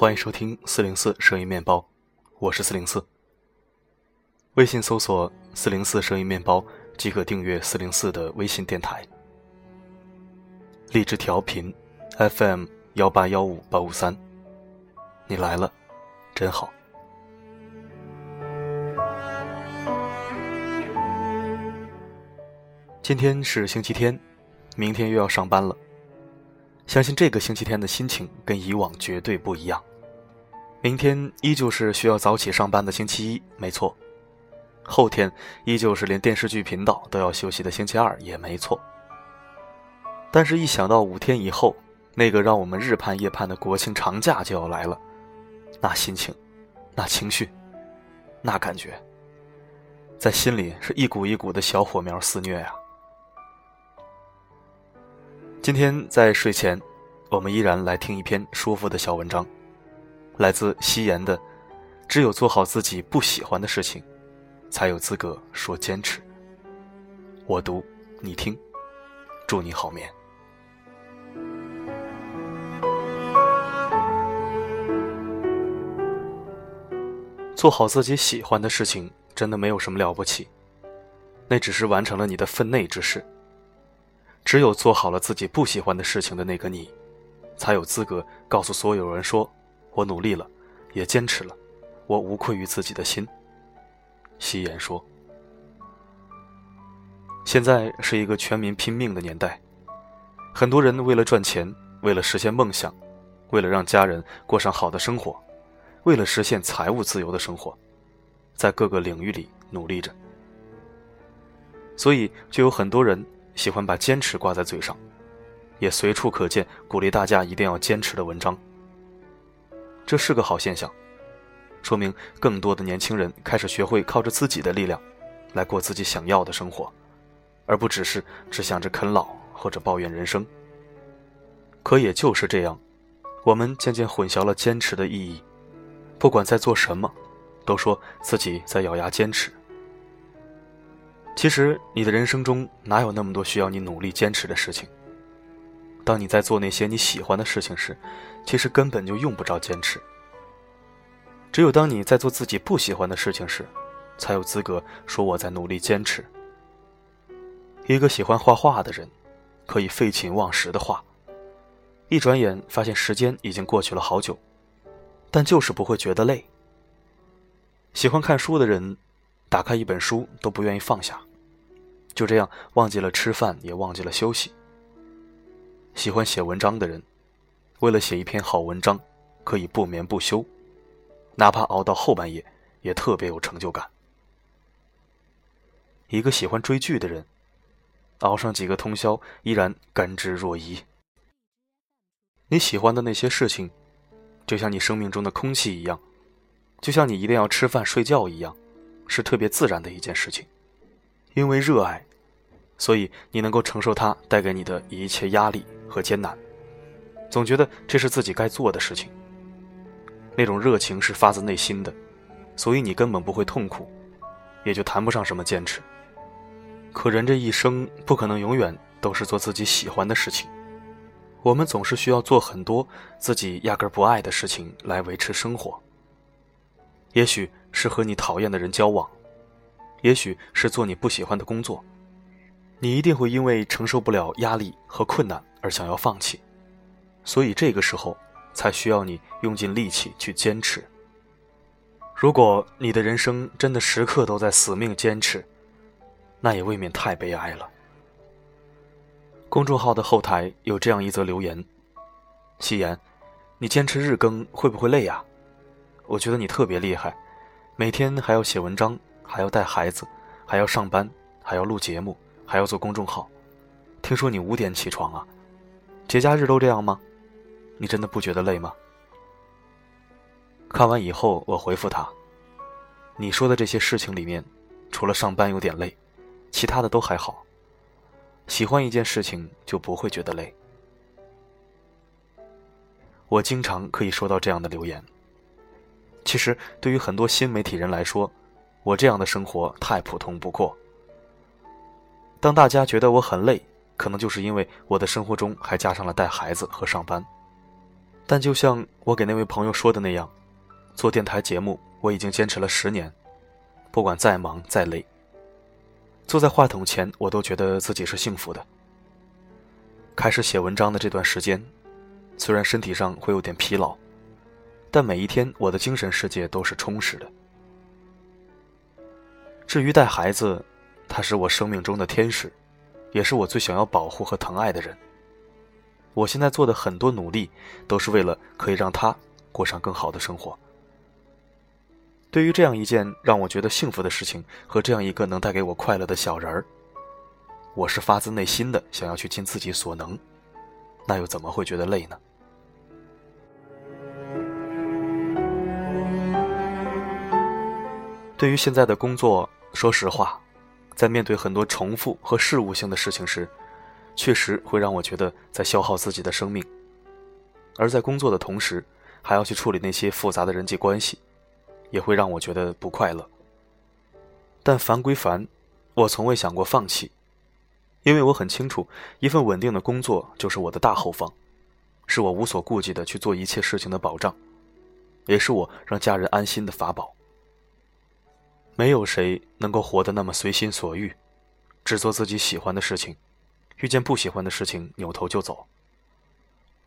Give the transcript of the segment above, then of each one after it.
欢迎收听四零四声音面包，我是四零四。微信搜索“四零四声音面包”即可订阅四零四的微信电台。励志调频 FM 幺八幺五八五三，你来了，真好。今天是星期天，明天又要上班了。相信这个星期天的心情跟以往绝对不一样。明天依旧是需要早起上班的星期一，没错。后天依旧是连电视剧频道都要休息的星期二，也没错。但是，一想到五天以后那个让我们日盼夜盼的国庆长假就要来了，那心情，那情绪，那感觉，在心里是一股一股的小火苗肆虐呀。今天在睡前，我们依然来听一篇舒服的小文章，来自夕颜的《只有做好自己不喜欢的事情，才有资格说坚持》。我读，你听，祝你好眠。做好自己喜欢的事情，真的没有什么了不起，那只是完成了你的分内之事。只有做好了自己不喜欢的事情的那个你，才有资格告诉所有人说：“我努力了，也坚持了，我无愧于自己的心。”夕颜说：“现在是一个全民拼命的年代，很多人为了赚钱，为了实现梦想，为了让家人过上好的生活，为了实现财务自由的生活，在各个领域里努力着，所以就有很多人。”喜欢把坚持挂在嘴上，也随处可见鼓励大家一定要坚持的文章。这是个好现象，说明更多的年轻人开始学会靠着自己的力量，来过自己想要的生活，而不只是只想着啃老或者抱怨人生。可也就是这样，我们渐渐混淆了坚持的意义，不管在做什么，都说自己在咬牙坚持。其实，你的人生中哪有那么多需要你努力坚持的事情？当你在做那些你喜欢的事情时，其实根本就用不着坚持。只有当你在做自己不喜欢的事情时，才有资格说我在努力坚持。一个喜欢画画的人，可以废寝忘食的画，一转眼发现时间已经过去了好久，但就是不会觉得累。喜欢看书的人，打开一本书都不愿意放下。就这样，忘记了吃饭，也忘记了休息。喜欢写文章的人，为了写一篇好文章，可以不眠不休，哪怕熬到后半夜，也特别有成就感。一个喜欢追剧的人，熬上几个通宵，依然甘之若饴。你喜欢的那些事情，就像你生命中的空气一样，就像你一定要吃饭睡觉一样，是特别自然的一件事情。因为热爱，所以你能够承受它带给你的一切压力和艰难，总觉得这是自己该做的事情。那种热情是发自内心的，所以你根本不会痛苦，也就谈不上什么坚持。可人这一生不可能永远都是做自己喜欢的事情，我们总是需要做很多自己压根不爱的事情来维持生活。也许是和你讨厌的人交往。也许是做你不喜欢的工作，你一定会因为承受不了压力和困难而想要放弃，所以这个时候才需要你用尽力气去坚持。如果你的人生真的时刻都在死命坚持，那也未免太悲哀了。公众号的后台有这样一则留言：“夕颜，你坚持日更会不会累呀？我觉得你特别厉害，每天还要写文章。”还要带孩子，还要上班，还要录节目，还要做公众号。听说你五点起床啊？节假日都这样吗？你真的不觉得累吗？看完以后，我回复他：“你说的这些事情里面，除了上班有点累，其他的都还好。喜欢一件事情就不会觉得累。”我经常可以收到这样的留言。其实，对于很多新媒体人来说，我这样的生活太普通不过。当大家觉得我很累，可能就是因为我的生活中还加上了带孩子和上班。但就像我给那位朋友说的那样，做电台节目我已经坚持了十年，不管再忙再累，坐在话筒前我都觉得自己是幸福的。开始写文章的这段时间，虽然身体上会有点疲劳，但每一天我的精神世界都是充实的。至于带孩子，他是我生命中的天使，也是我最想要保护和疼爱的人。我现在做的很多努力，都是为了可以让他过上更好的生活。对于这样一件让我觉得幸福的事情和这样一个能带给我快乐的小人儿，我是发自内心的想要去尽自己所能，那又怎么会觉得累呢？对于现在的工作，说实话，在面对很多重复和事务性的事情时，确实会让我觉得在消耗自己的生命，而在工作的同时，还要去处理那些复杂的人际关系，也会让我觉得不快乐。但烦归烦，我从未想过放弃，因为我很清楚，一份稳定的工作就是我的大后方，是我无所顾忌的去做一切事情的保障，也是我让家人安心的法宝。没有谁能够活得那么随心所欲，只做自己喜欢的事情。遇见不喜欢的事情，扭头就走。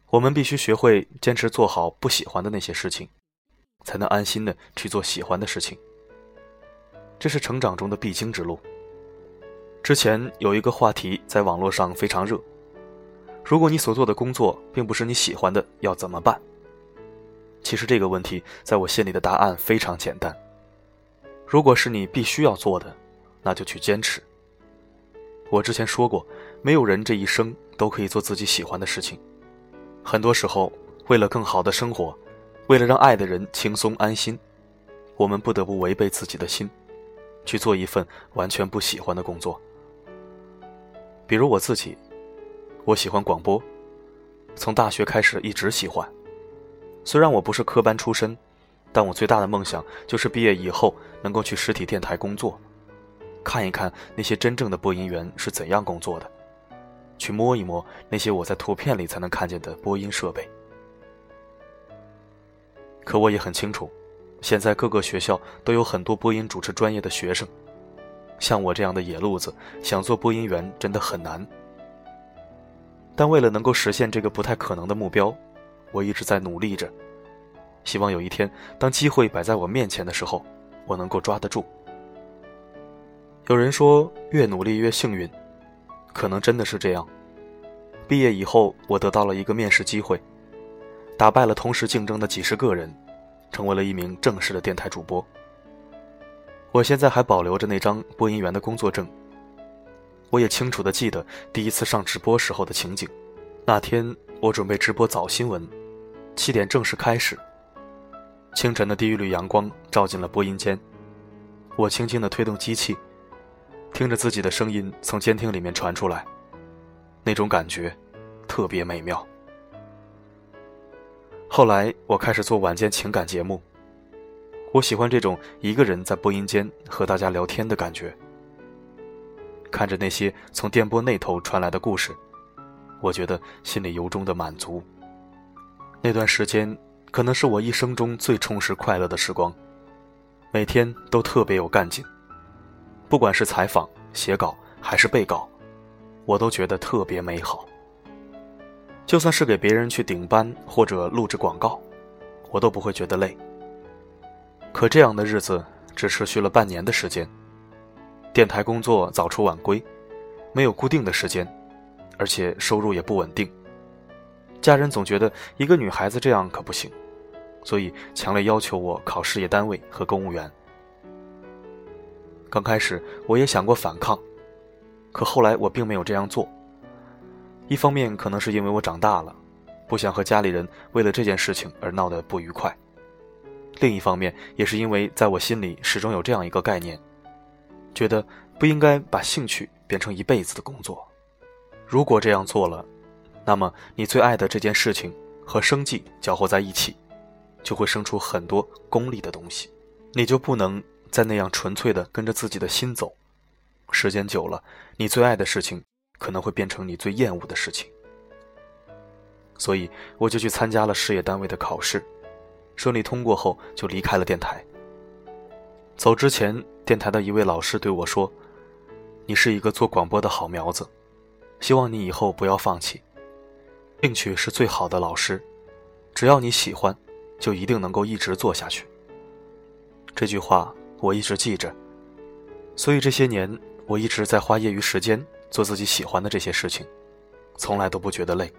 我们必须学会坚持做好不喜欢的那些事情，才能安心的去做喜欢的事情。这是成长中的必经之路。之前有一个话题在网络上非常热：如果你所做的工作并不是你喜欢的，要怎么办？其实这个问题在我心里的答案非常简单：如果是你必须要做的，那就去坚持。我之前说过，没有人这一生都可以做自己喜欢的事情。很多时候，为了更好的生活，为了让爱的人轻松安心，我们不得不违背自己的心，去做一份完全不喜欢的工作。比如我自己，我喜欢广播，从大学开始一直喜欢。虽然我不是科班出身，但我最大的梦想就是毕业以后能够去实体电台工作。看一看那些真正的播音员是怎样工作的，去摸一摸那些我在图片里才能看见的播音设备。可我也很清楚，现在各个学校都有很多播音主持专业的学生，像我这样的野路子想做播音员真的很难。但为了能够实现这个不太可能的目标，我一直在努力着，希望有一天当机会摆在我面前的时候，我能够抓得住。有人说，越努力越幸运，可能真的是这样。毕业以后，我得到了一个面试机会，打败了同时竞争的几十个人，成为了一名正式的电台主播。我现在还保留着那张播音员的工作证。我也清楚的记得第一次上直播时候的情景。那天我准备直播早新闻，七点正式开始。清晨的第一缕阳光照进了播音间，我轻轻的推动机器。听着自己的声音从监听里面传出来，那种感觉特别美妙。后来我开始做晚间情感节目，我喜欢这种一个人在播音间和大家聊天的感觉。看着那些从电波那头传来的故事，我觉得心里由衷的满足。那段时间可能是我一生中最充实快乐的时光，每天都特别有干劲。不管是采访、写稿还是背稿，我都觉得特别美好。就算是给别人去顶班或者录制广告，我都不会觉得累。可这样的日子只持续了半年的时间，电台工作早出晚归，没有固定的时间，而且收入也不稳定。家人总觉得一个女孩子这样可不行，所以强烈要求我考事业单位和公务员。刚开始我也想过反抗，可后来我并没有这样做。一方面可能是因为我长大了，不想和家里人为了这件事情而闹得不愉快；另一方面也是因为在我心里始终有这样一个概念，觉得不应该把兴趣变成一辈子的工作。如果这样做了，那么你最爱的这件事情和生计搅和在一起，就会生出很多功利的东西，你就不能。再那样纯粹的跟着自己的心走，时间久了，你最爱的事情可能会变成你最厌恶的事情。所以我就去参加了事业单位的考试，顺利通过后就离开了电台。走之前，电台的一位老师对我说：“你是一个做广播的好苗子，希望你以后不要放弃。兴趣是最好的老师，只要你喜欢，就一定能够一直做下去。”这句话我一直记着，所以这些年我一直在花业余时间做自己喜欢的这些事情，从来都不觉得累。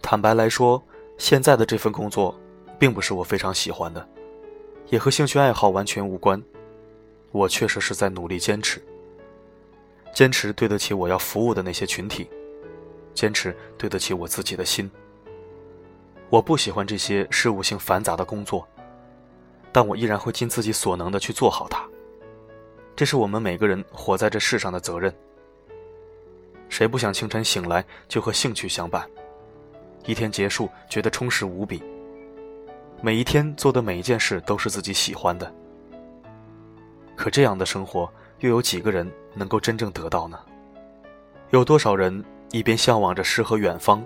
坦白来说，现在的这份工作，并不是我非常喜欢的。也和兴趣爱好完全无关，我确实是在努力坚持，坚持对得起我要服务的那些群体，坚持对得起我自己的心。我不喜欢这些事务性繁杂的工作，但我依然会尽自己所能的去做好它。这是我们每个人活在这世上的责任。谁不想清晨醒来就和兴趣相伴，一天结束觉得充实无比？每一天做的每一件事都是自己喜欢的，可这样的生活又有几个人能够真正得到呢？有多少人一边向往着诗和远方，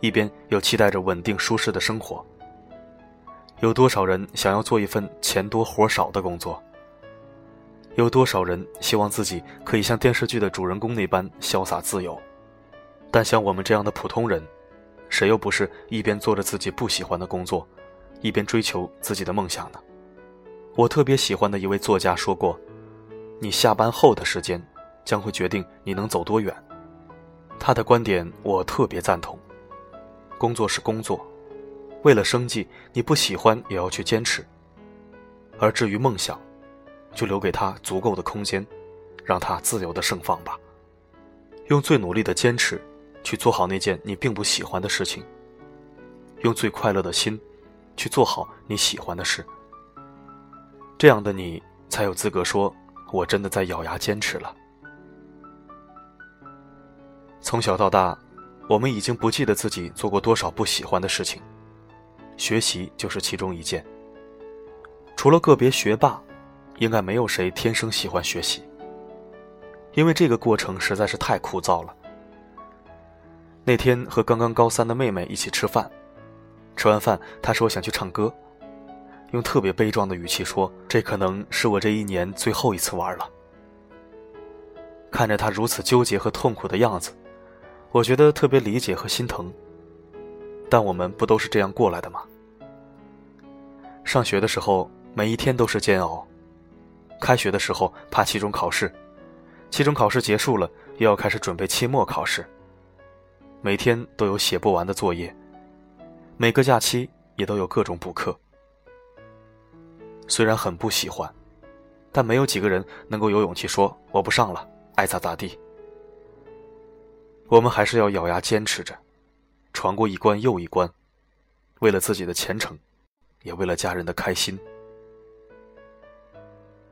一边又期待着稳定舒适的生活？有多少人想要做一份钱多活少的工作？有多少人希望自己可以像电视剧的主人公那般潇洒自由？但像我们这样的普通人，谁又不是一边做着自己不喜欢的工作？一边追求自己的梦想呢？我特别喜欢的一位作家说过：“你下班后的时间，将会决定你能走多远。”他的观点我特别赞同。工作是工作，为了生计，你不喜欢也要去坚持。而至于梦想，就留给他足够的空间，让他自由的盛放吧。用最努力的坚持，去做好那件你并不喜欢的事情。用最快乐的心。去做好你喜欢的事，这样的你才有资格说：“我真的在咬牙坚持了。”从小到大，我们已经不记得自己做过多少不喜欢的事情，学习就是其中一件。除了个别学霸，应该没有谁天生喜欢学习，因为这个过程实在是太枯燥了。那天和刚刚高三的妹妹一起吃饭。吃完饭，她说想去唱歌，用特别悲壮的语气说：“这可能是我这一年最后一次玩了。”看着她如此纠结和痛苦的样子，我觉得特别理解和心疼。但我们不都是这样过来的吗？上学的时候，每一天都是煎熬；开学的时候怕期中考试，期中考试结束了又要开始准备期末考试，每天都有写不完的作业。每个假期也都有各种补课，虽然很不喜欢，但没有几个人能够有勇气说我不上了，爱咋咋地。我们还是要咬牙坚持着，闯过一关又一关，为了自己的前程，也为了家人的开心。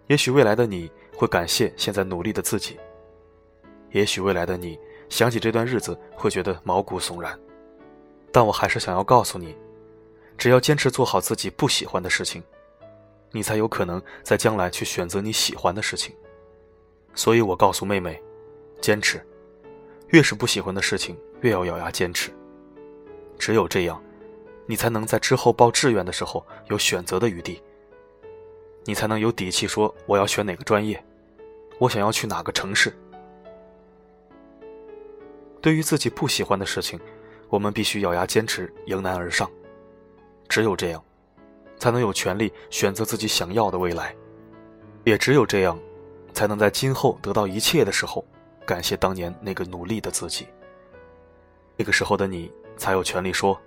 也许未来的你会感谢现在努力的自己，也许未来的你想起这段日子会觉得毛骨悚然。但我还是想要告诉你，只要坚持做好自己不喜欢的事情，你才有可能在将来去选择你喜欢的事情。所以我告诉妹妹，坚持，越是不喜欢的事情，越要咬牙坚持。只有这样，你才能在之后报志愿的时候有选择的余地。你才能有底气说我要选哪个专业，我想要去哪个城市。对于自己不喜欢的事情。我们必须咬牙坚持，迎难而上。只有这样，才能有权利选择自己想要的未来。也只有这样，才能在今后得到一切的时候，感谢当年那个努力的自己。那个时候的你，才有权利说：“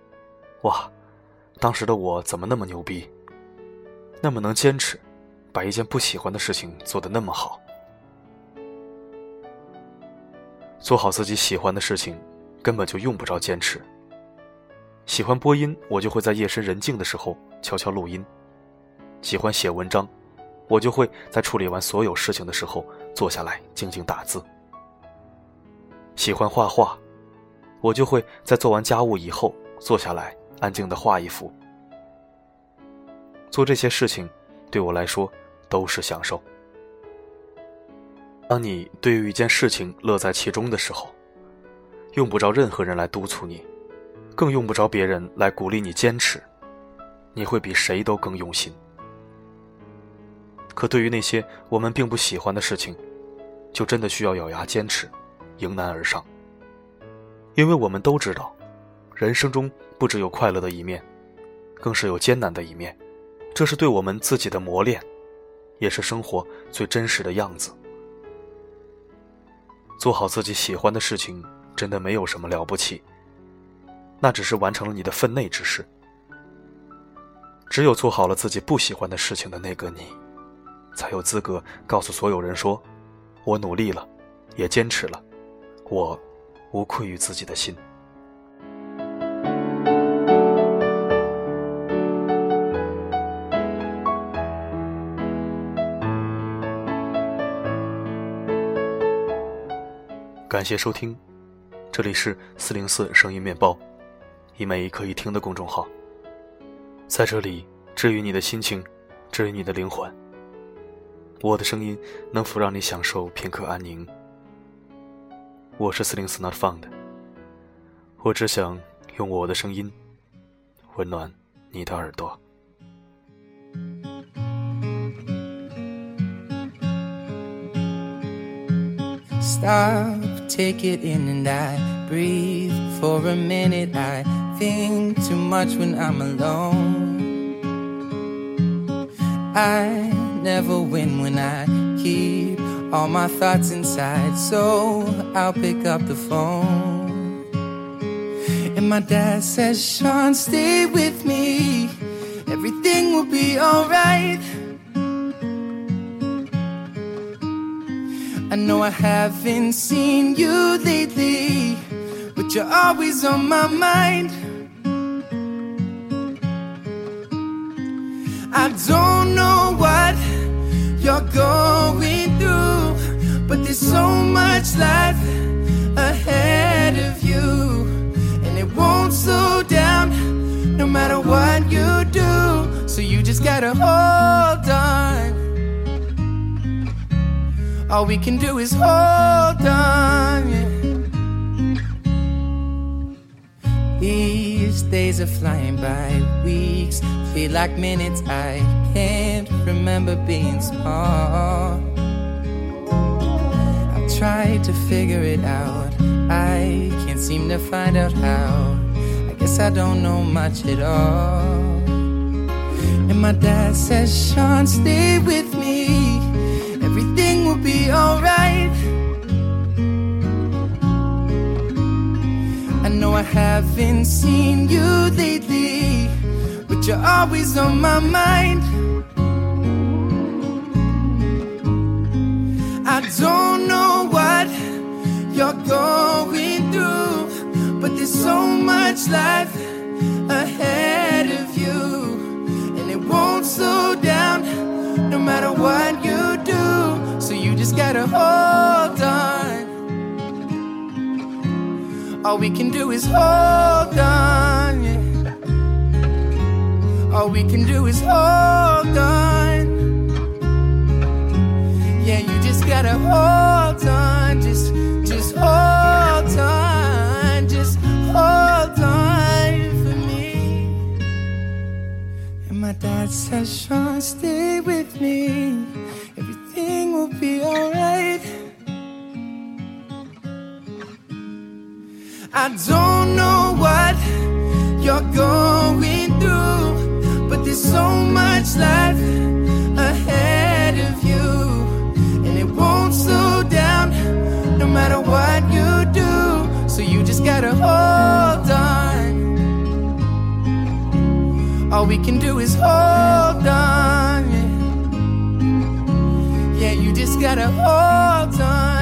哇，当时的我怎么那么牛逼？那么能坚持，把一件不喜欢的事情做得那么好。做好自己喜欢的事情。”根本就用不着坚持。喜欢播音，我就会在夜深人静的时候悄悄录音；喜欢写文章，我就会在处理完所有事情的时候坐下来静静打字；喜欢画画，我就会在做完家务以后坐下来安静的画一幅。做这些事情，对我来说都是享受。当你对于一件事情乐在其中的时候，用不着任何人来督促你，更用不着别人来鼓励你坚持，你会比谁都更用心。可对于那些我们并不喜欢的事情，就真的需要咬牙坚持，迎难而上。因为我们都知道，人生中不只有快乐的一面，更是有艰难的一面，这是对我们自己的磨练，也是生活最真实的样子。做好自己喜欢的事情，真的没有什么了不起，那只是完成了你的分内之事。只有做好了自己不喜欢的事情的那个你，才有资格告诉所有人说：“我努力了，也坚持了，我。”无愧于自己的心。感谢收听，这里是四零四声音面包，一每一可一听的公众号。在这里，治愈你的心情，治愈你的灵魂。我的声音能否让你享受片刻安宁？我是四零四 Not Found，我只想用我的声音温暖你的耳朵。Stop, take it in and I breathe for a minute. I think too much when I'm alone. I never win when I keep all my thoughts inside, so I'll pick up the phone. And my dad says, Sean, stay with me, everything will be alright. I know I haven't seen you lately, but you're always on my mind. I don't know what you're going there's so much life ahead of you, and it won't slow down no matter what you do. So you just gotta hold on. All we can do is hold on. These days are flying by, weeks feel like minutes. I can't remember being small. Tried to figure it out, I can't seem to find out how. I guess I don't know much at all. And my dad says, Sean, stay with me, everything will be alright. I know I haven't seen you lately, but you're always on my mind. I don't know you're going through, but there's so much life ahead of you, and it won't slow down no matter what you do. So you just gotta hold on. All we can do is hold on. Yeah. All we can do is hold on. Yeah, you just gotta hold on. Hold on. Just hold on for me. And my dad says, Sean, stay with me. Everything will be alright. I don't know what you're going through, but there's so much life gotta hold on. All we can do is hold on. Yeah, yeah you just gotta hold on.